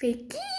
Vicky?